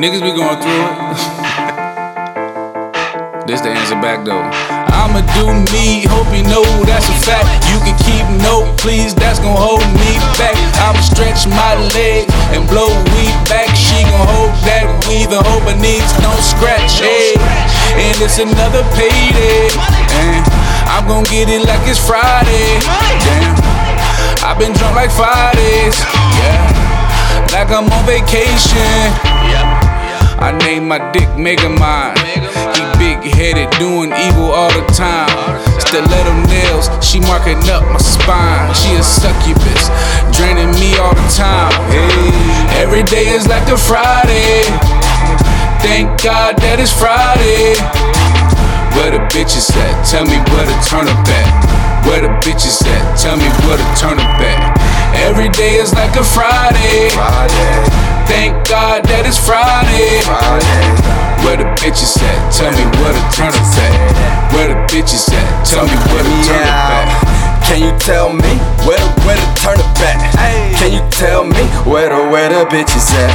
Niggas be going through it. this the answer back though. I'ma do me, hope you know that's a fact. You can keep note, please, that's gon' hold me back. I'ma stretch my legs and blow weed back. She gon' hold that weave and hope her knees don't scratch. Hey, and it's another payday. And I'm gon' get it like it's Friday. Damn, I've been drunk like five days. Yeah, like I'm on vacation. I named my dick Megamind. He big headed, doing evil all the time. Stiletto nails, she marking up my spine. She a succubus, draining me all the time. Hey, every day is like a Friday. Thank God that it's Friday. Where the bitches at? Tell me where to turn up at. Where the bitches at? Tell me where to turn up at. Every day is like a Friday. Thank God that it's Friday. Where the bitches at? Tell me where to turn up at. Where the bitches at? Tell me where to turn up at. Can you tell me where the where the turn it back? Can you tell me where the where the bitches at?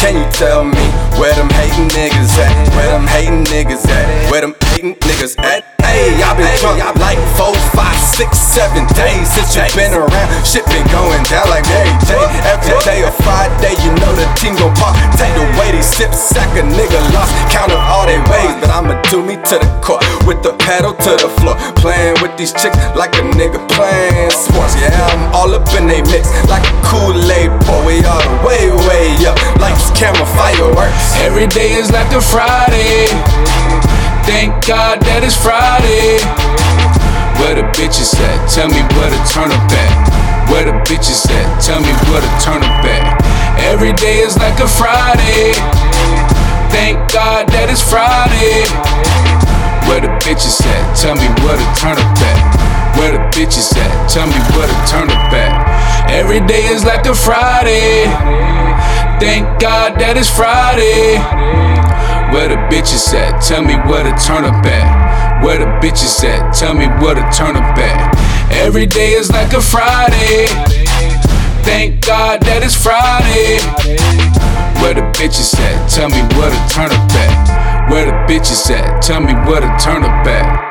Can you tell me where them hating niggas at? Where them hating niggas at? Where them niggas at? Hey, I been drunk like four, five, six, seven days since you been around. Shit been going down like Mary J. Every day or Friday, you know the team gon' pop. Take the way they sip, sack a nigga lost. Count up all they ways, but I'ma do me to the court with the pedal to the floor. Playing with these chicks like a nigga playing sports. Yeah, I'm all up in they mix like a Kool-Aid boy. We all the way, way up. Lights, camera, fireworks. Every day is like a Friday. Thank God that it's Friday. Where the bitches at? Tell me where to turn up at. Where the bitches at? Tell me where to turn up at. Every day is like a Friday. Thank God that it's Friday. Where the bitches at? Tell me where to turn up at. Where the bitches at? Tell me where to turn up at. Every day is like a Friday. Thank God that it's Friday. Where the bitches at? Tell me where to turn up at. Where the bitches at? Tell me where to turn up at. Every day is like a Friday. Thank God that it's Friday. Where the bitches at? Tell me where to turn up at. Where the bitches at? Tell me where to turn up at.